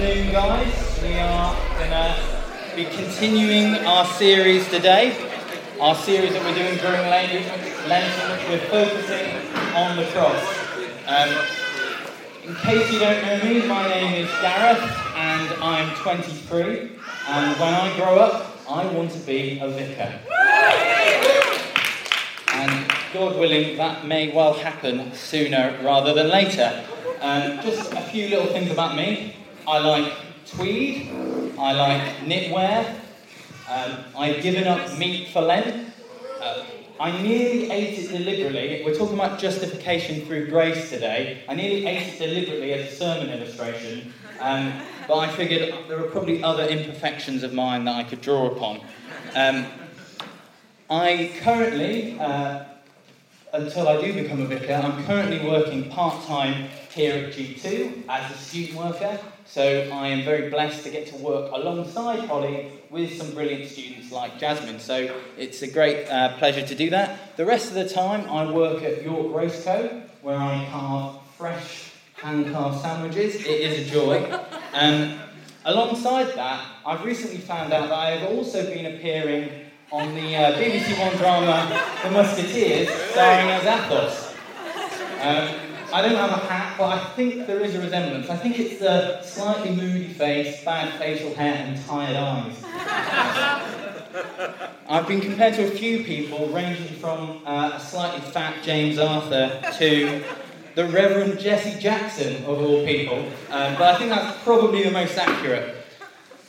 afternoon, guys. We are going to be continuing our series today. Our series that we're doing during Lent, we're focusing on the cross. Um, in case you don't know me, my name is Garreth and I'm 23. And when I grow up, I want to be a vicar. And God willing, that may well happen sooner rather than later. Um, just a few little things about me. I like tweed, I like knitwear, um, I've given up meat for Lent. Uh, I nearly ate it deliberately. We're talking about justification through grace today. I nearly ate it deliberately as a sermon illustration, um, but I figured there are probably other imperfections of mine that I could draw upon. Um, I currently, uh, until I do become a vicar, I'm currently working part time here at G2 as a student worker. So I am very blessed to get to work alongside Holly with some brilliant students like Jasmine. So it's a great uh, pleasure to do that. The rest of the time, I work at York Roast Co., where I carve fresh hand carved sandwiches. It is a joy. Um, alongside that, I've recently found out that I have also been appearing on the uh, BBC One drama The Musketeers, starring as Athos. Um, I don't have a hat, but I think there is a resemblance. I think it's the slightly moody face, bad facial hair, and tired eyes. I've been compared to a few people, ranging from uh, a slightly fat James Arthur to the Reverend Jesse Jackson, of all people. Um, but I think that's probably the most accurate.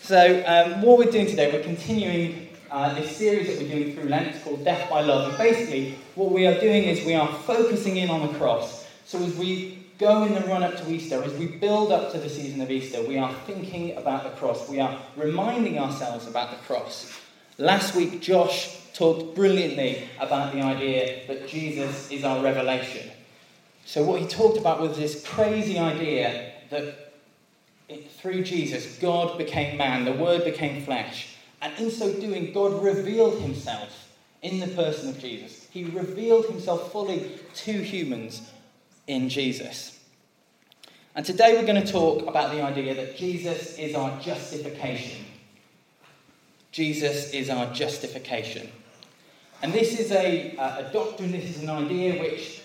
So, um, what we're doing today, we're continuing uh, this series that we're doing through Lent. It's called Death by Love. And basically, what we are doing is we are focusing in on the cross. So as we go in the run up to Easter, as we build up to the season of Easter, we are thinking about the cross. We are reminding ourselves about the cross. Last week, Josh talked brilliantly about the idea that Jesus is our revelation. So, what he talked about was this crazy idea that through Jesus, God became man, the Word became flesh. And in so doing, God revealed himself in the person of Jesus. He revealed himself fully to humans in Jesus. And today we're going to talk about the idea that Jesus is our justification. Jesus is our justification. And this is a, a doctrine, this is an idea which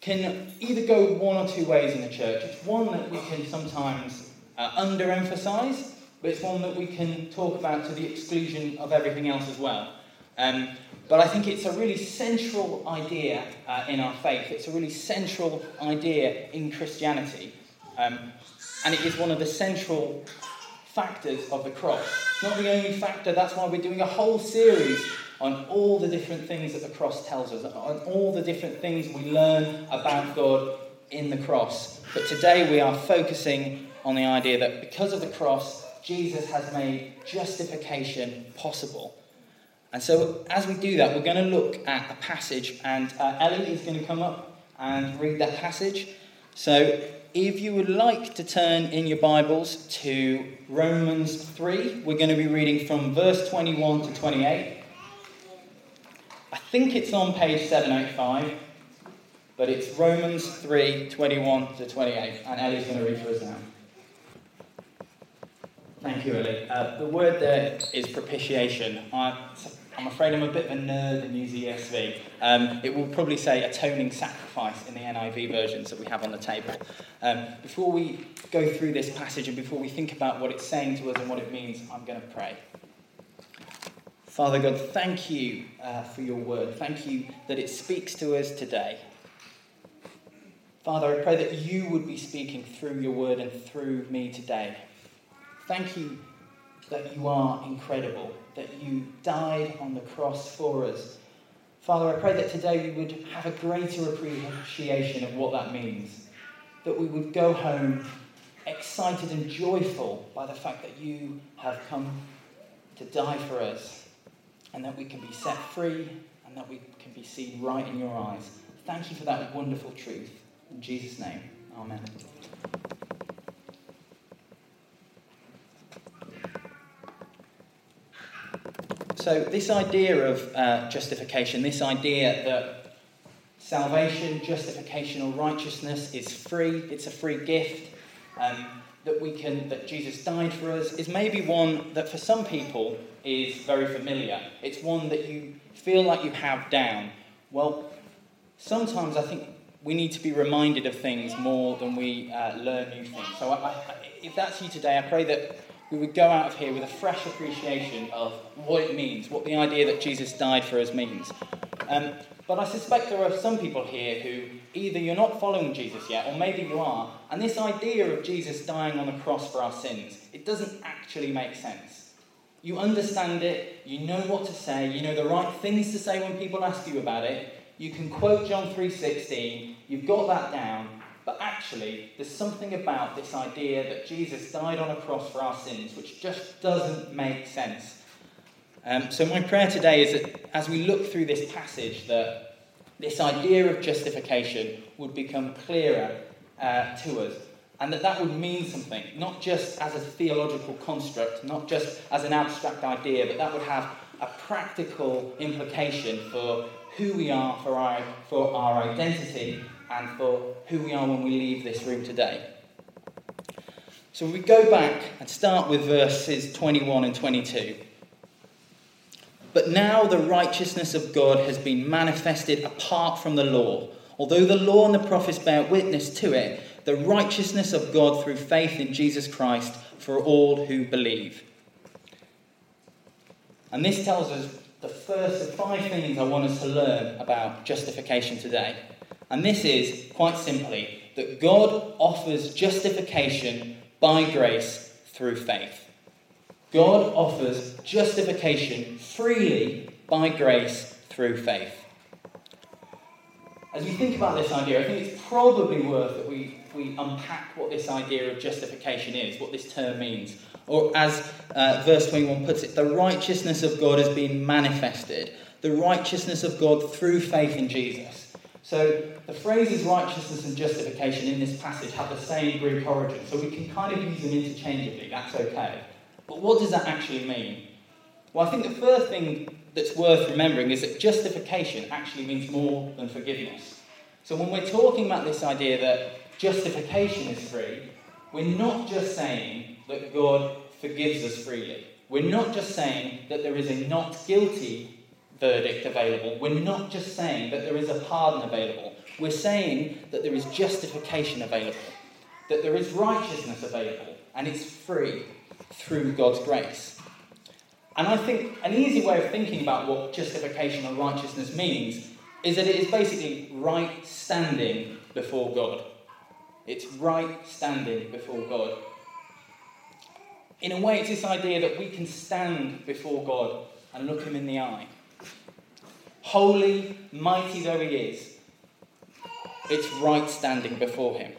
can either go one or two ways in the church. It's one that we can sometimes uh, underemphasize, but it's one that we can talk about to the exclusion of everything else as well. Um, but I think it's a really central idea uh, in our faith. It's a really central idea in Christianity. Um, and it is one of the central factors of the cross. It's not the only factor, that's why we're doing a whole series on all the different things that the cross tells us, on all the different things we learn about God in the cross. But today we are focusing on the idea that because of the cross, Jesus has made justification possible. And so, as we do that, we're going to look at a passage, and uh, Ellie is going to come up and read that passage. So, if you would like to turn in your Bibles to Romans 3, we're going to be reading from verse 21 to 28. I think it's on page 785, but it's Romans 3 21 to 28, and Ellie's going to read for us now. Thank you, Ellie. Uh, the word there is propitiation. I, I'm afraid I'm a bit of a nerd in use ESV. Um, it will probably say atoning sacrifice in the NIV versions that we have on the table. Um, before we go through this passage and before we think about what it's saying to us and what it means, I'm going to pray. Father God, thank you uh, for your word. Thank you that it speaks to us today. Father, I pray that you would be speaking through your word and through me today. Thank you that you are incredible that you died on the cross for us. Father, I pray that today we would have a greater appreciation of what that means. That we would go home excited and joyful by the fact that you have come to die for us and that we can be set free and that we can be seen right in your eyes. Thank you for that wonderful truth. In Jesus' name, amen. So, this idea of uh, justification, this idea that salvation, justification, or righteousness is free, it's a free gift. Um, that we can that Jesus died for us is maybe one that for some people is very familiar. It's one that you feel like you have down. Well, sometimes I think we need to be reminded of things more than we uh, learn new things. So I, I, if that's you today, I pray that we would go out of here with a fresh appreciation of what it means, what the idea that Jesus died for us means. Um, but I suspect there are some people here who either you're not following Jesus yet, or maybe you are, and this idea of Jesus dying on the cross for our sins, it doesn't actually make sense. You understand it, you know what to say, you know the right things to say when people ask you about it, you can quote John 3:16, you've got that down, but actually there's something about this idea that Jesus died on a cross for our sins which just doesn't make sense. Um, so, my prayer today is that as we look through this passage, that this idea of justification would become clearer uh, to us, and that that would mean something, not just as a theological construct, not just as an abstract idea, but that would have a practical implication for who we are, for our, for our identity, and for who we are when we leave this room today. So we go back and start with verses 21 and 22. But now the righteousness of God has been manifested apart from the law. Although the law and the prophets bear witness to it, the righteousness of God through faith in Jesus Christ for all who believe. And this tells us the first of five things I want us to learn about justification today. And this is, quite simply, that God offers justification by grace through faith. God offers justification freely by grace through faith. As we think about this idea, I think it's probably worth that we, we unpack what this idea of justification is, what this term means. Or, as uh, verse 21 puts it, the righteousness of God has been manifested. The righteousness of God through faith in Jesus. So, the phrases righteousness and justification in this passage have the same Greek origin, so we can kind of use them interchangeably. That's okay. But what does that actually mean? Well, I think the first thing that's worth remembering is that justification actually means more than forgiveness. So when we're talking about this idea that justification is free, we're not just saying that God forgives us freely. We're not just saying that there is a not guilty verdict available. We're not just saying that there is a pardon available. We're saying that there is justification available, that there is righteousness available, and it's free through God's grace. And I think an easy way of thinking about what justification or righteousness means is that it is basically right standing before God. It's right standing before God. In a way, it's this idea that we can stand before God and look Him in the eye. Holy, mighty though He is, it's right standing before Him.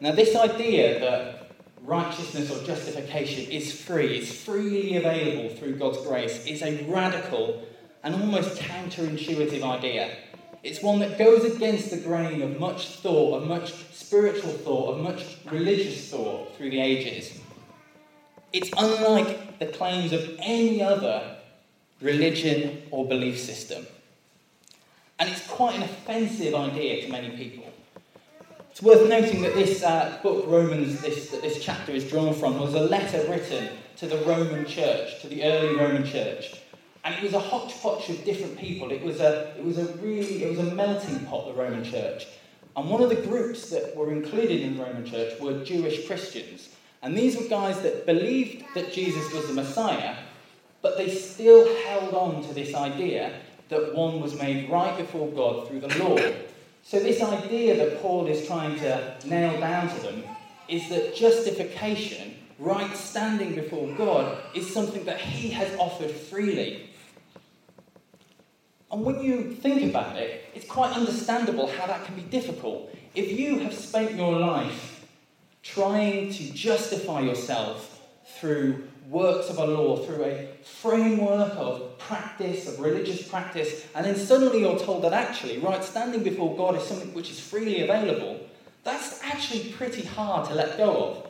Now, this idea that righteousness or justification is free, it's freely available through God's grace, is a radical and almost counterintuitive idea. It's one that goes against the grain of much thought, of much spiritual thought, of much religious thought through the ages. It's unlike the claims of any other religion or belief system. And it's quite an offensive idea to many people. It's worth noting that this uh, book, Romans, this, that this chapter is drawn from, was a letter written to the Roman church, to the early Roman church. And it was a hodgepodge of different people. It was a, it was a really, it was a melting pot, the Roman church. And one of the groups that were included in the Roman church were Jewish Christians. And these were guys that believed that Jesus was the Messiah, but they still held on to this idea that one was made right before God through the law. So, this idea that Paul is trying to nail down to them is that justification, right standing before God, is something that he has offered freely. And when you think about it, it's quite understandable how that can be difficult. If you have spent your life trying to justify yourself through works of a law, through a framework of practice, of religious practice, and then suddenly you're told that actually right standing before God is something which is freely available, that's actually pretty hard to let go of.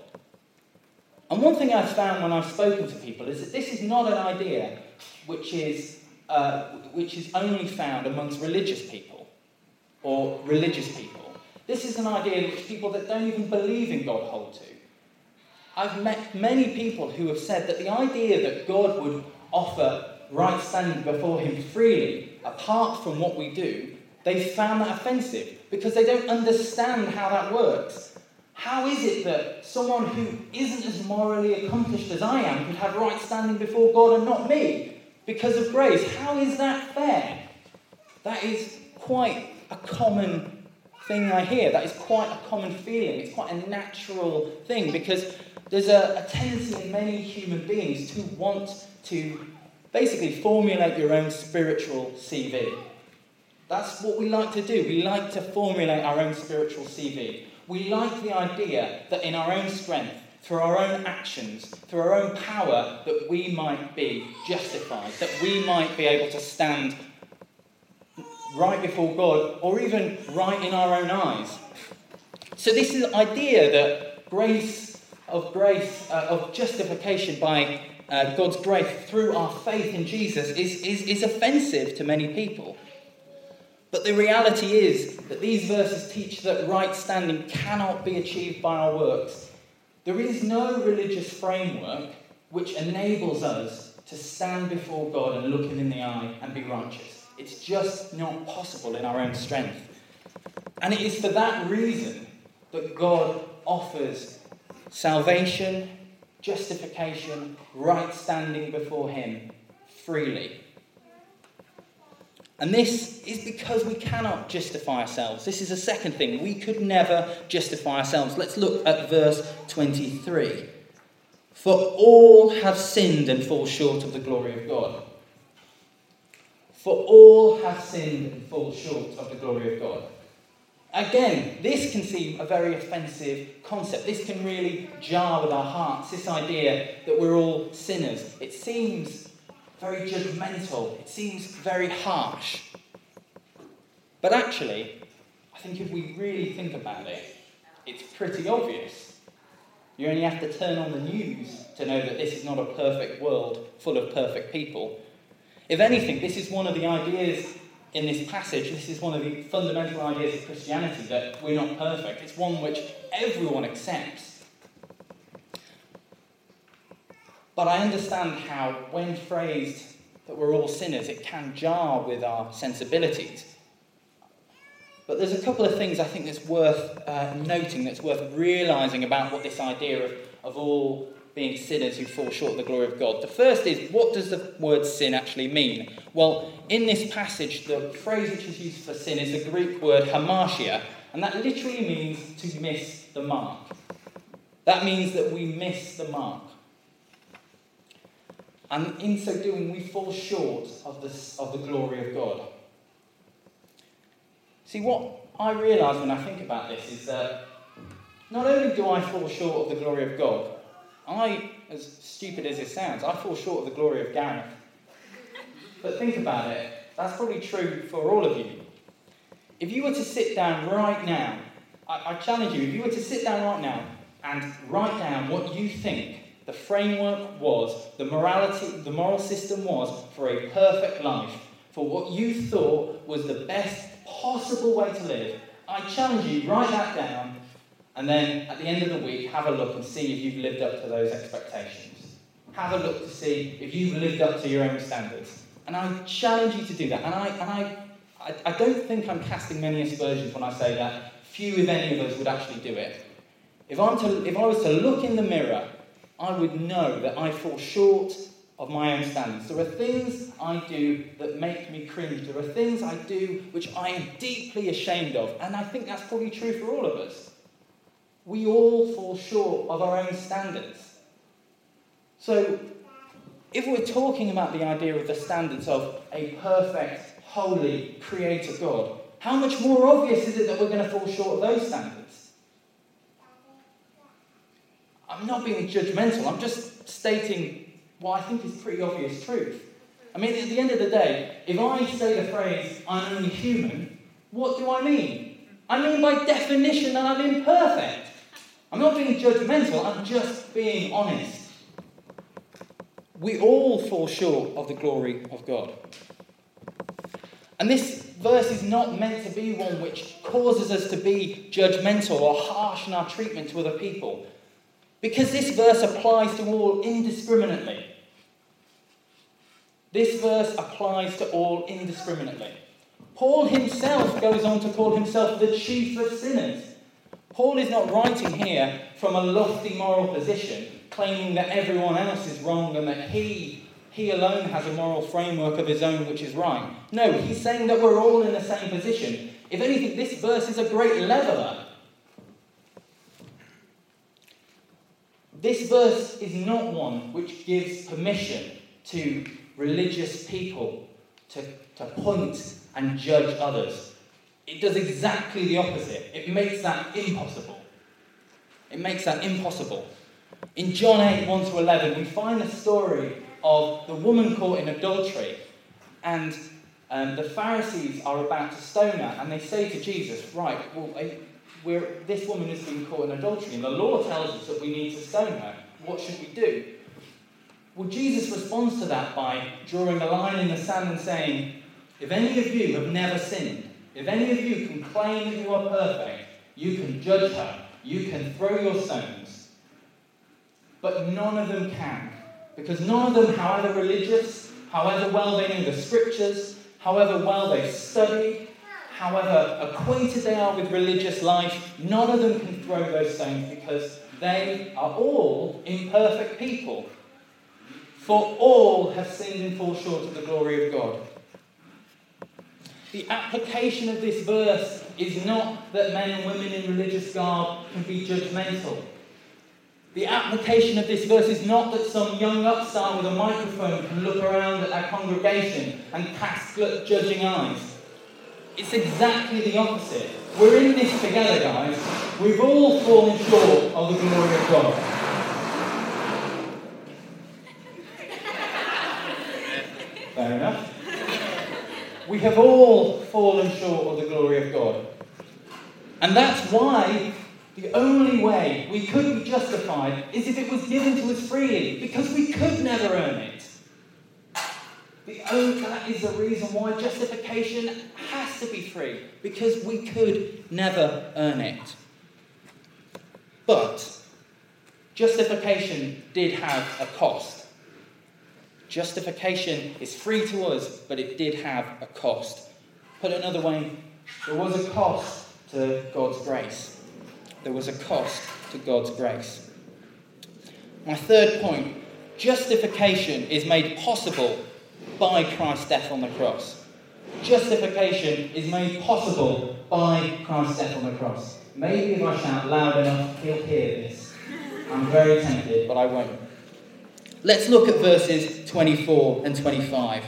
And one thing I've found when I've spoken to people is that this is not an idea which is, uh, which is only found amongst religious people or religious people. This is an idea which people that don't even believe in God hold to. I've met many people who have said that the idea that God would offer right standing before Him freely, apart from what we do, they found that offensive because they don't understand how that works. How is it that someone who isn't as morally accomplished as I am could have right standing before God and not me because of grace? How is that fair? That is quite a common thing I hear. That is quite a common feeling. It's quite a natural thing because there's a, a tendency in many human beings to want to basically formulate your own spiritual CV. That's what we like to do. We like to formulate our own spiritual CV. We like the idea that in our own strength, through our own actions, through our own power, that we might be justified, that we might be able to stand right before God, or even right in our own eyes. So, this is idea that grace of grace, uh, of justification by uh, God's grace through our faith in Jesus is, is, is offensive to many people. But the reality is that these verses teach that right standing cannot be achieved by our works. There is no religious framework which enables us to stand before God and look Him in the eye and be righteous. It's just not possible in our own strength. And it is for that reason that God offers salvation, justification, right standing before Him freely. And this is because we cannot justify ourselves. This is a second thing. We could never justify ourselves. Let's look at verse 23. For all have sinned and fall short of the glory of God. For all have sinned and fall short of the glory of God. Again, this can seem a very offensive concept. This can really jar with our hearts. This idea that we're all sinners. It seems very judgmental. It seems very harsh. But actually, I think if we really think about it, it's pretty obvious. You only have to turn on the news to know that this is not a perfect world full of perfect people. If anything, this is one of the ideas in this passage, this is one of the fundamental ideas of Christianity that we're not perfect. It's one which everyone accepts. But I understand how, when phrased that we're all sinners, it can jar with our sensibilities. But there's a couple of things I think that's worth uh, noting, that's worth realizing about what this idea of, of all being sinners who fall short of the glory of God. The first is what does the word sin actually mean? Well, in this passage, the phrase which is used for sin is the Greek word hamartia, and that literally means to miss the mark. That means that we miss the mark. And in so doing, we fall short of the, of the glory of God. See, what I realise when I think about this is that not only do I fall short of the glory of God, I, as stupid as it sounds, I fall short of the glory of Garreth. But think about it, that's probably true for all of you. If you were to sit down right now, I, I challenge you, if you were to sit down right now and write down what you think the framework was, the morality, the moral system was for a perfect life, for what you thought was the best possible way to live, I challenge you, write that down and then at the end of the week, have a look and see if you've lived up to those expectations. Have a look to see if you've lived up to your own standards. And I challenge you to do that. And I, and I, I, I don't think I'm casting many aspersions when I say that few, if any, of us would actually do it. If, I'm to, if I was to look in the mirror, I would know that I fall short of my own standards. There are things I do that make me cringe. There are things I do which I am deeply ashamed of. And I think that's probably true for all of us. We all fall short of our own standards. So, if we're talking about the idea of the standards of a perfect, holy, creator God, how much more obvious is it that we're going to fall short of those standards? I'm not being judgmental, I'm just stating what I think is pretty obvious truth. I mean, at the end of the day, if I say the phrase, I'm only human, what do I mean? I mean by definition that I'm imperfect. I'm not being judgmental, I'm just being honest. We all fall short of the glory of God. And this verse is not meant to be one which causes us to be judgmental or harsh in our treatment to other people. Because this verse applies to all indiscriminately. This verse applies to all indiscriminately. Paul himself goes on to call himself the chief of sinners. Paul is not writing here from a lofty moral position, claiming that everyone else is wrong and that he, he alone has a moral framework of his own which is right. No, he's saying that we're all in the same position. If anything, this verse is a great leveler. This verse is not one which gives permission to religious people to, to point and judge others. It does exactly the opposite. It makes that impossible. It makes that impossible. In John 8, 1 to 11, we find the story of the woman caught in adultery, and um, the Pharisees are about to stone her, and they say to Jesus, Right, well, we're, this woman has been caught in adultery, and the law tells us that we need to stone her. What should we do? Well, Jesus responds to that by drawing a line in the sand and saying, If any of you have never sinned, if any of you can claim that you are perfect, you can judge her, you can throw your stones. But none of them can. Because none of them, however religious, however well they know the scriptures, however well they study, however acquainted they are with religious life, none of them can throw those stones because they are all imperfect people. For all have sinned and fall short of the glory of God. The application of this verse is not that men and women in religious garb can be judgmental. The application of this verse is not that some young upstart with a microphone can look around at our congregation and cast judging eyes. It's exactly the opposite. We're in this together, guys. We've all fallen short of the glory of God. Fair enough. We have all fallen short of the glory of God. And that's why the only way we could be justified is if it was given to us freely, because we could never earn it. The only, that is the reason why justification has to be free, because we could never earn it. But justification did have a cost. Justification is free to us, but it did have a cost. Put another way, there was a cost to God's grace. There was a cost to God's grace. My third point justification is made possible by Christ's death on the cross. Justification is made possible by Christ's death on the cross. Maybe if I shout loud enough, he'll hear this. I'm very tempted, but I won't. Let's look at verses 24 and 25.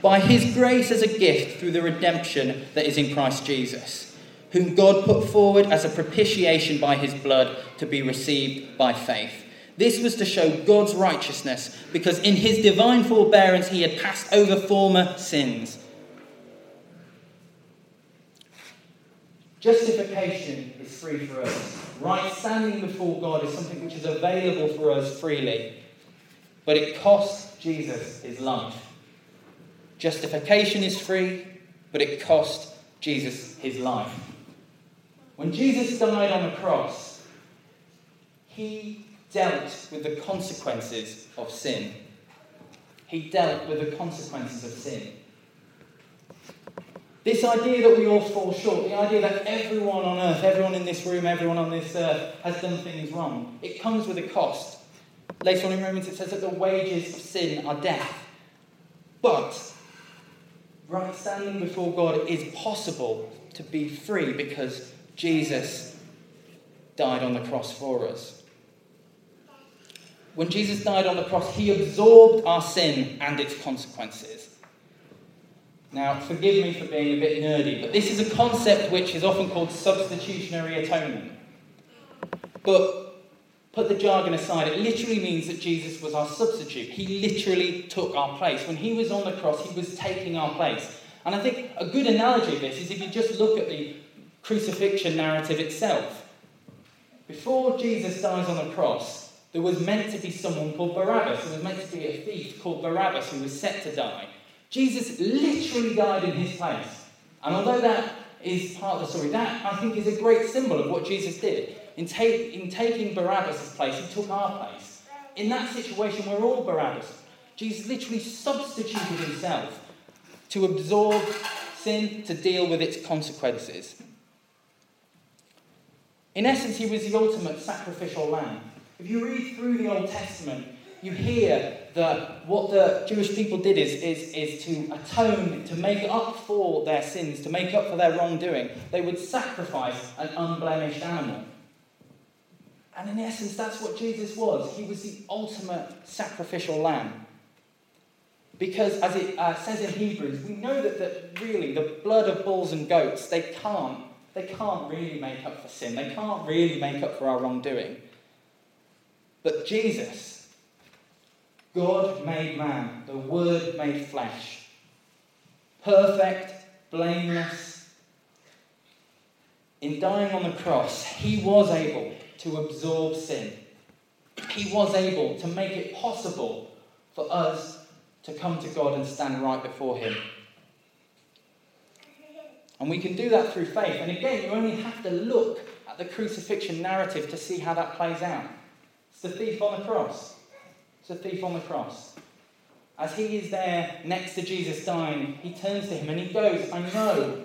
By his grace as a gift through the redemption that is in Christ Jesus, whom God put forward as a propitiation by his blood to be received by faith. This was to show God's righteousness, because in his divine forbearance he had passed over former sins. Justification is free for us. Right standing before God is something which is available for us freely. But it cost Jesus his life. Justification is free, but it cost Jesus his life. When Jesus died on the cross, he dealt with the consequences of sin. He dealt with the consequences of sin. This idea that we all fall short, the idea that everyone on earth, everyone in this room, everyone on this earth has done things wrong, it comes with a cost. Later on in Romans, it says that the wages of sin are death. But right standing before God is possible to be free because Jesus died on the cross for us. When Jesus died on the cross, he absorbed our sin and its consequences. Now, forgive me for being a bit nerdy, but this is a concept which is often called substitutionary atonement. But Put the jargon aside, it literally means that Jesus was our substitute. He literally took our place. When he was on the cross, he was taking our place. And I think a good analogy of this is if you just look at the crucifixion narrative itself. Before Jesus dies on the cross, there was meant to be someone called Barabbas. There was meant to be a thief called Barabbas who was set to die. Jesus literally died in his place. And although that is part of the story. That, I think, is a great symbol of what Jesus did. In, take, in taking Barabbas' place, he took our place. In that situation, we're all Barabbas. Jesus literally substituted himself to absorb sin, to deal with its consequences. In essence, he was the ultimate sacrificial lamb. If you read through the Old Testament, you hear that what the Jewish people did is, is, is to atone, to make up for their sins, to make up for their wrongdoing. They would sacrifice an unblemished animal. And in essence, that's what Jesus was. He was the ultimate sacrificial lamb. Because, as it uh, says in Hebrews, we know that, that really the blood of bulls and goats, they can't, they can't really make up for sin. They can't really make up for our wrongdoing. But Jesus, God made man, the Word made flesh, perfect, blameless, in dying on the cross, he was able to absorb sin. He was able to make it possible for us to come to God and stand right before Him. And we can do that through faith. And again, you only have to look at the crucifixion narrative to see how that plays out. It's the thief on the cross. It's the thief on the cross. As he is there next to Jesus dying, he turns to him and he goes, I know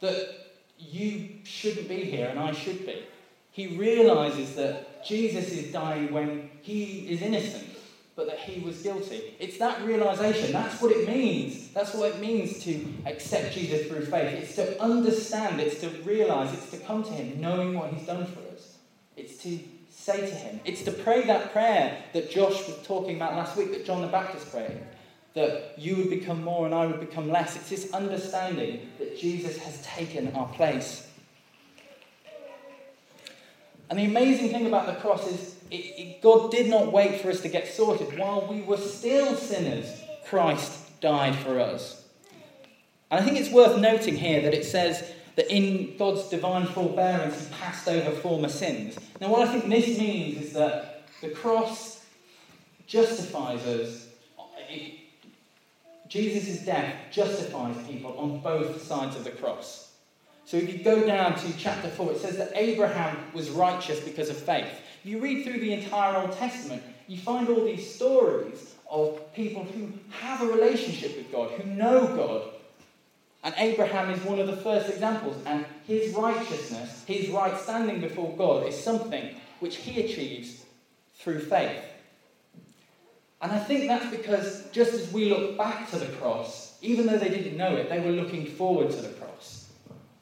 that you shouldn't be here and I should be. He realizes that Jesus is dying when he is innocent but that he was guilty. It's that realization. That's what it means. That's what it means to accept Jesus through faith. It's to understand, it's to realize, it's to come to him knowing what he's done for us. It's to say to him, it's to pray that prayer that Josh was talking about last week, that John the Baptist prayed. That you would become more and I would become less. It's this understanding that Jesus has taken our place. And the amazing thing about the cross is it, it, God did not wait for us to get sorted. While we were still sinners, Christ died for us. And I think it's worth noting here that it says that in God's divine forbearance, He passed over former sins. Now, what I think this means is that the cross justifies us. Jesus' death justifies people on both sides of the cross. So if you go down to chapter 4, it says that Abraham was righteous because of faith. You read through the entire Old Testament, you find all these stories of people who have a relationship with God, who know God. And Abraham is one of the first examples. And his righteousness, his right standing before God, is something which he achieves through faith. And I think that's because just as we look back to the cross, even though they didn't know it, they were looking forward to the cross.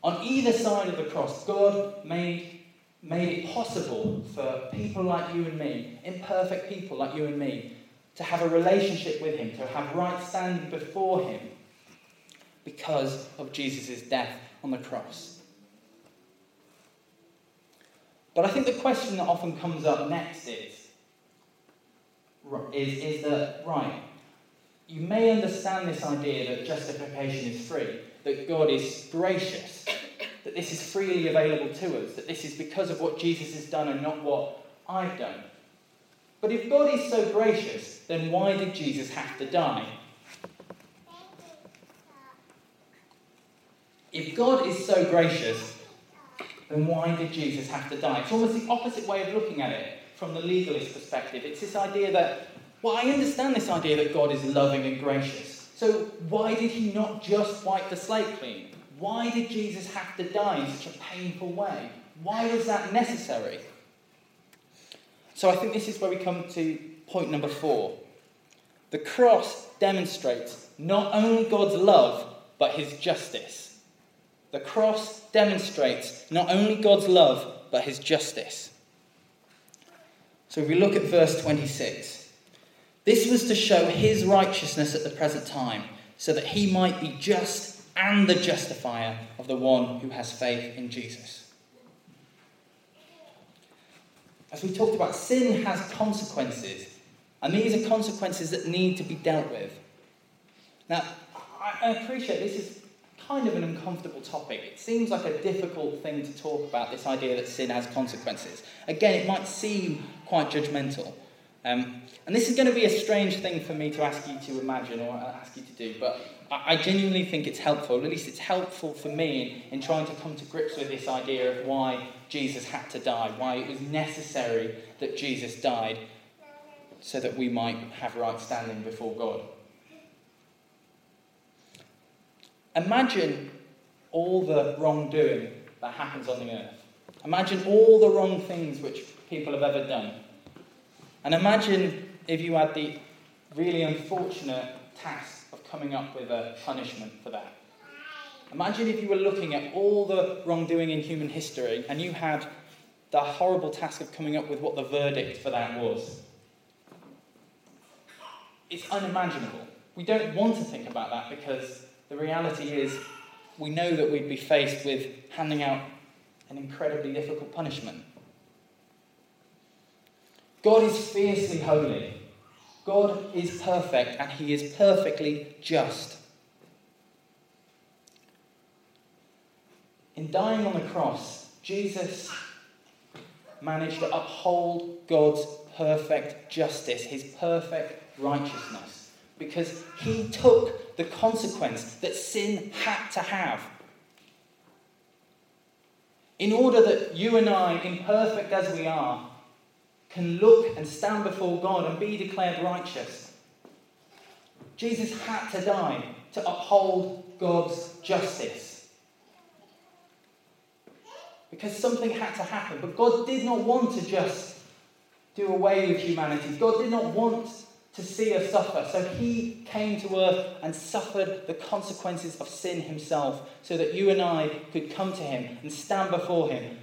On either side of the cross, God made, made it possible for people like you and me, imperfect people like you and me, to have a relationship with Him, to have right standing before Him because of Jesus' death on the cross. But I think the question that often comes up next is, is, is that, right, you may understand this idea that justification is free, that God is gracious, that this is freely available to us, that this is because of what Jesus has done and not what I've done. But if God is so gracious, then why did Jesus have to die? If God is so gracious, then why did Jesus have to die? It's almost the opposite way of looking at it from the legalist perspective. It's this idea that, well, I understand this idea that God is loving and gracious. So why did he not just wipe the slate clean? Why did Jesus have to die in such a painful way? Why was that necessary? So I think this is where we come to point number four. The cross demonstrates not only God's love, but his justice. The cross demonstrates not only God's love, but his justice. So if we look at verse 26. This was to show his righteousness at the present time, so that he might be just and the justifier of the one who has faith in Jesus. As we talked about, sin has consequences, and these are consequences that need to be dealt with. Now, I appreciate this is kind of an uncomfortable topic. It seems like a difficult thing to talk about, this idea that sin has consequences. Again, it might seem quite judgmental. Um, and this is going to be a strange thing for me to ask you to imagine or ask you to do, but I, I genuinely think it's helpful. At least it's helpful for me in, in trying to come to grips with this idea of why Jesus had to die, why it was necessary that Jesus died so that we might have right standing before God. Imagine all the wrongdoing that happens on the earth. Imagine all the wrong things which people have ever done. And imagine if you had the really unfortunate task of coming up with a punishment for that. Imagine if you were looking at all the wrongdoing in human history and you had the horrible task of coming up with what the verdict for that was. It's unimaginable. We don't want to think about that because the reality is we know that we'd be faced with handing out an incredibly difficult punishment. God is fiercely holy. God is perfect and he is perfectly just. In dying on the cross, Jesus managed to uphold God's perfect justice, his perfect righteousness, because he took the consequence that sin had to have. In order that you and I, imperfect as we are, can look and stand before God and be declared righteous. Jesus had to die to uphold God's justice. Because something had to happen. But God did not want to just do away with humanity. God did not want to see us suffer. So he came to earth and suffered the consequences of sin himself so that you and I could come to him and stand before him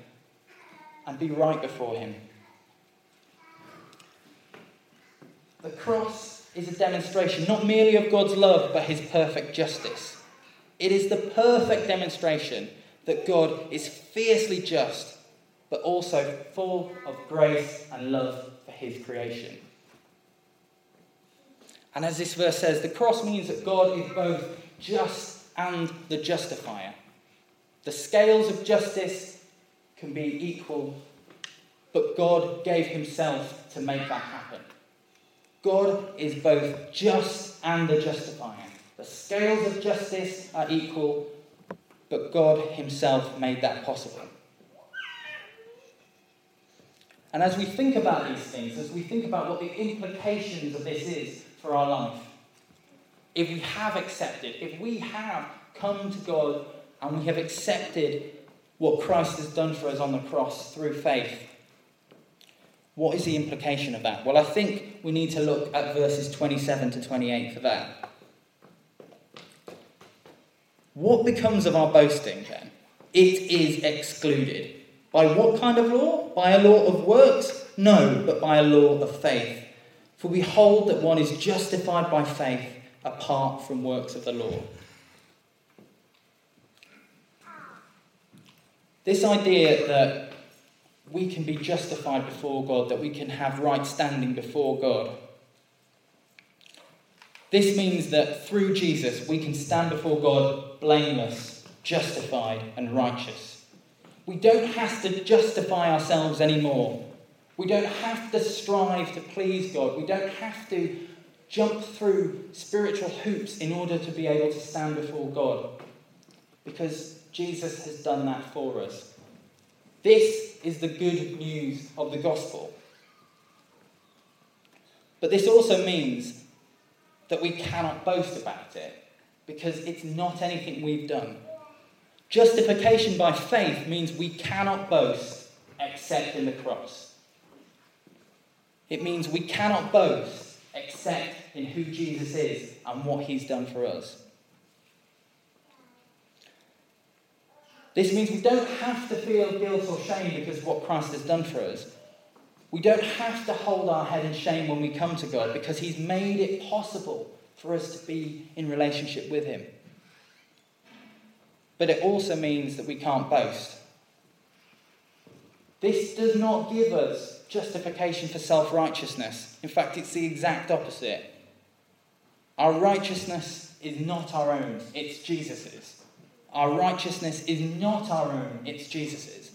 and be right before him. The cross is a demonstration not merely of God's love, but his perfect justice. It is the perfect demonstration that God is fiercely just, but also full of grace and love for his creation. And as this verse says, the cross means that God is both just and the justifier. The scales of justice can be equal, but God gave himself to make that happen. God is both just and the justifier. The scales of justice are equal, but God Himself made that possible. And as we think about these things, as we think about what the implications of this is for our life, if we have accepted, if we have come to God and we have accepted what Christ has done for us on the cross through faith, what is the implication of that? Well, I think we need to look at verses 27 to 28 for that. What becomes of our boasting then? It is excluded. By what kind of law? By a law of works? No, but by a law of faith. For we hold that one is justified by faith apart from works of the law. This idea that we can be justified before God, that we can have right standing before God. This means that through Jesus we can stand before God blameless, justified, and righteous. We don't have to justify ourselves anymore. We don't have to strive to please God. We don't have to jump through spiritual hoops in order to be able to stand before God. Because Jesus has done that for us. This is the good news of the gospel. But this also means that we cannot boast about it because it's not anything we've done. Justification by faith means we cannot boast except in the cross. It means we cannot boast except in who Jesus is and what he's done for us. This means we don't have to feel guilt or shame because of what Christ has done for us. We don't have to hold our head in shame when we come to God because He's made it possible for us to be in relationship with Him. But it also means that we can't boast. This does not give us justification for self righteousness. In fact, it's the exact opposite. Our righteousness is not our own, it's Jesus's. Our righteousness is not our own, it's Jesus's.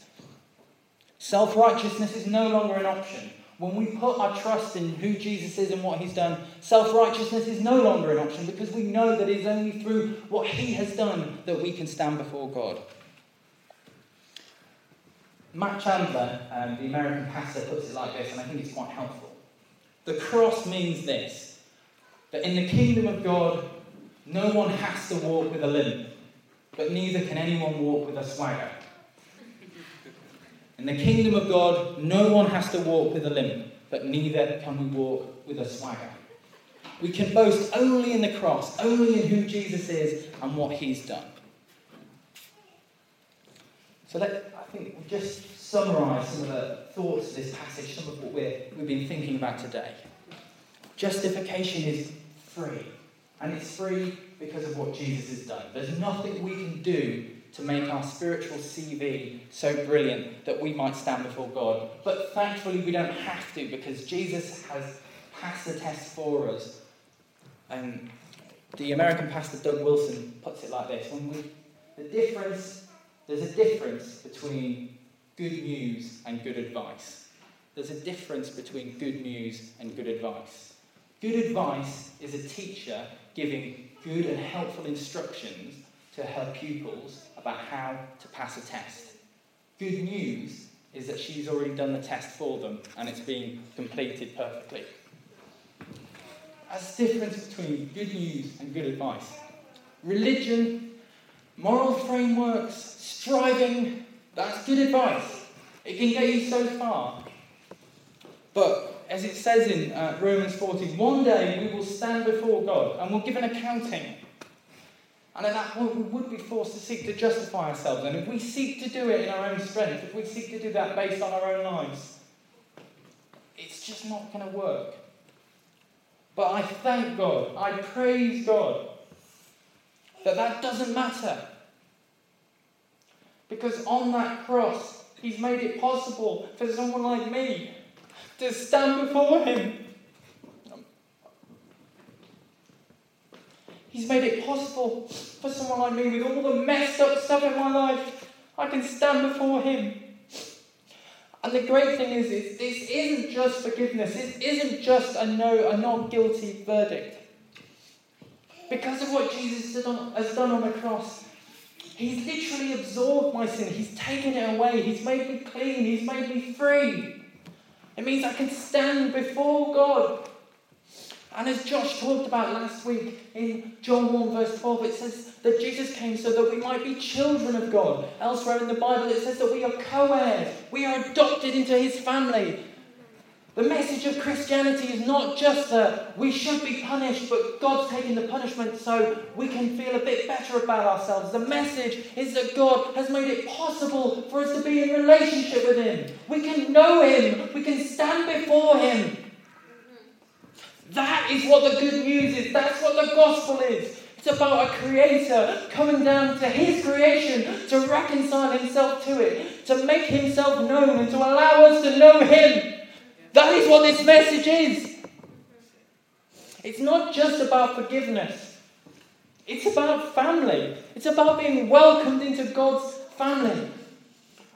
Self righteousness is no longer an option. When we put our trust in who Jesus is and what he's done, self righteousness is no longer an option because we know that it's only through what he has done that we can stand before God. Matt Chandler, um, the American pastor, puts it like this, and I think it's quite helpful. The cross means this that in the kingdom of God, no one has to walk with a limp, but neither can anyone walk with a swagger. In the kingdom of God, no one has to walk with a limp, but neither can we walk with a swagger. We can boast only in the cross, only in who Jesus is and what he's done. So let, I think we'll just summarise some of the thoughts of this passage, some of what we're, we've been thinking about today. Justification is free, and it's free because of what Jesus has done. There's nothing we can do to make our spiritual CV so brilliant that we might stand before God. But thankfully, we don't have to because Jesus has passed the test for us. And the American pastor Doug Wilson puts it like this: when we, the difference, there's a difference between good news and good advice. There's a difference between good news and good advice. Good advice is a teacher giving good and helpful instructions to her pupils about how to pass a test. Good news is that she's already done the test for them and it's been completed perfectly. That's the difference between good news and good advice. Religion, moral frameworks, striving, that's good advice. It can get you so far. But as it says in uh, Romans 14, one day we will stand before God and we'll give an accounting. And at that point, we would be forced to seek to justify ourselves. And if we seek to do it in our own strength, if we seek to do that based on our own lives, it's just not going to work. But I thank God, I praise God that that doesn't matter. Because on that cross, He's made it possible for someone like me to stand before Him. He's made it possible for someone like me with all the messed up stuff in my life. I can stand before Him. And the great thing is, is this isn't just forgiveness. It isn't just a no, a not guilty verdict. Because of what Jesus has done on the cross, He's literally absorbed my sin. He's taken it away. He's made me clean. He's made me free. It means I can stand before God. And as Josh talked about last week in John 1, verse 12, it says that Jesus came so that we might be children of God. Elsewhere in the Bible, it says that we are co heirs, we are adopted into his family. The message of Christianity is not just that we should be punished, but God's taking the punishment so we can feel a bit better about ourselves. The message is that God has made it possible for us to be in relationship with Him. We can know Him, we can stand before Him. That is what the good news is, that's what the gospel is. It's about a creator coming down to his creation to reconcile himself to it, to make himself known, and to allow us to know him. That is what this message is. It's not just about forgiveness, it's about family. It's about being welcomed into God's family.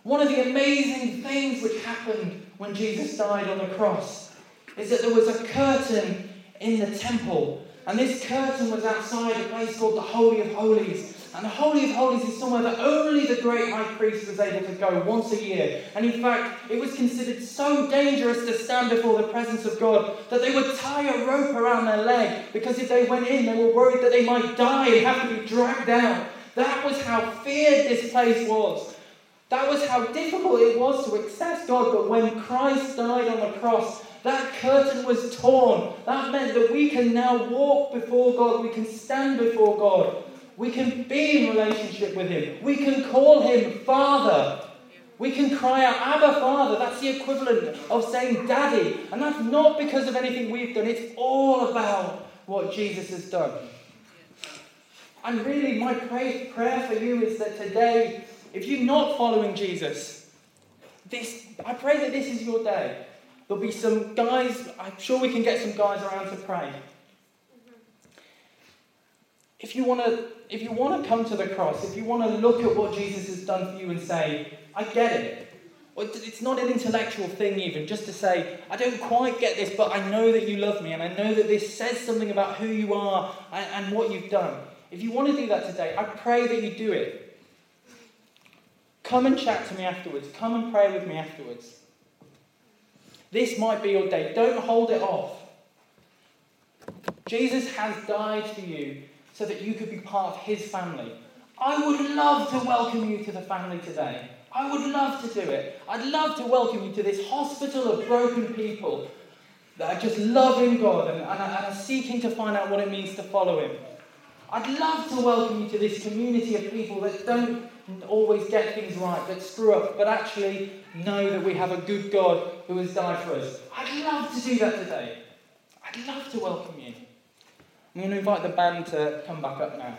One of the amazing things which happened when Jesus died on the cross is that there was a curtain in the temple, and this curtain was outside a place called the Holy of Holies. And the Holy of Holies is somewhere that only the great high priest was able to go once a year. And in fact, it was considered so dangerous to stand before the presence of God that they would tie a rope around their leg because if they went in, they were worried that they might die and have to be dragged out. That was how feared this place was. That was how difficult it was to access God. But when Christ died on the cross, that curtain was torn. That meant that we can now walk before God. We can stand before God. We can be in relationship with Him. We can call Him Father. We can cry out, Abba, Father. That's the equivalent of saying Daddy. And that's not because of anything we've done, it's all about what Jesus has done. And really, my pray, prayer for you is that today, if you're not following Jesus, this, I pray that this is your day. There'll be some guys, I'm sure we can get some guys around to pray. If you want to if you want to come to the cross, if you want to look at what Jesus has done for you and say, I get it, it's not an intellectual thing, even, just to say, I don't quite get this, but I know that you love me, and I know that this says something about who you are and, and what you've done. If you want to do that today, I pray that you do it. Come and chat to me afterwards. Come and pray with me afterwards. This might be your day. Don't hold it off. Jesus has died for you so that you could be part of his family. I would love to welcome you to the family today. I would love to do it. I'd love to welcome you to this hospital of broken people that are just loving God and, and, and are seeking to find out what it means to follow Him. I'd love to welcome you to this community of people that don't always get things right, that screw up, but actually know that we have a good God who has died for us. I'd love to do that today. I'd love to welcome you. I'm going to invite the band to come back up now.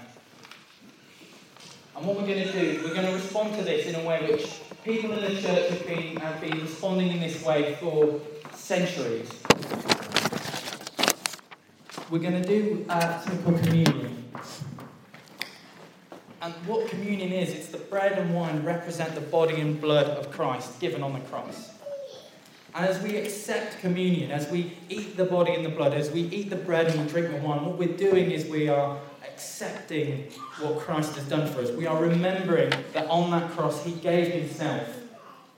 And what we're going to do, we're going to respond to this in a way which people in the church have been, have been responding in this way for centuries. We're going to do uh, something called communion. And what communion is, it's the bread and wine represent the body and blood of Christ given on the cross. And as we accept communion, as we eat the body and the blood, as we eat the bread and we drink the wine, what we're doing is we are accepting what Christ has done for us. We are remembering that on that cross he gave himself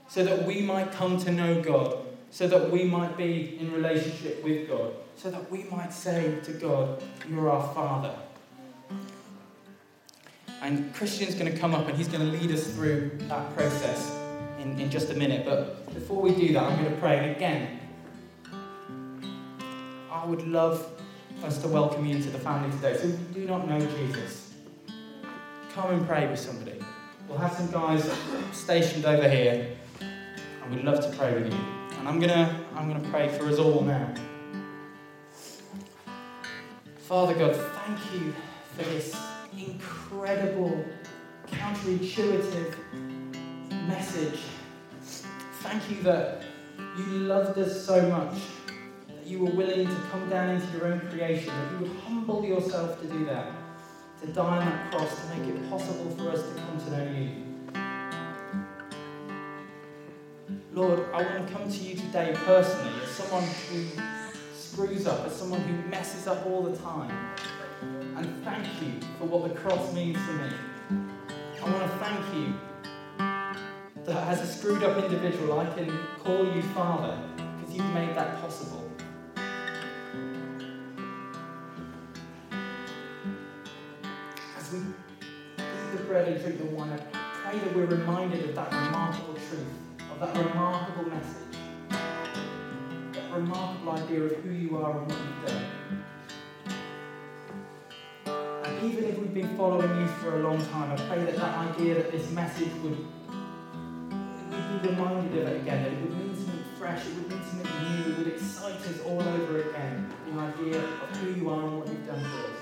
so that we might come to know God, so that we might be in relationship with God, so that we might say to God, You're our Father. And Christian's going to come up and he's going to lead us through that process in, in just a minute. But before we do that, I'm going to pray. Again, I would love us to welcome you into the family today. So if you do not know Jesus, come and pray with somebody. We'll have some guys stationed over here, and we'd love to pray with you. And I'm gonna I'm gonna pray for us all now. Father God, thank you for this incredible, counterintuitive message. Thank you that you loved us so much that you were willing to come down into your own creation, that you would humble yourself to do that, to die on that cross, to make it possible for us to come to know you. Lord, I want to come to you today personally as someone who screws up, as someone who messes up all the time. And thank you for what the cross means to me. I want to thank you that as a screwed up individual, I can call you Father because you've made that possible. As we eat the bread and drink the wine, I pray that we're reminded of that remarkable truth, of that remarkable message, that remarkable idea of who you are and what you've done. And even if we've been following you for a long time, I pray that that idea that this message we'd reminded of it again, that it would mean something fresh, it would mean something new, it would excite us all over again, the idea of who you are and what you've done for us.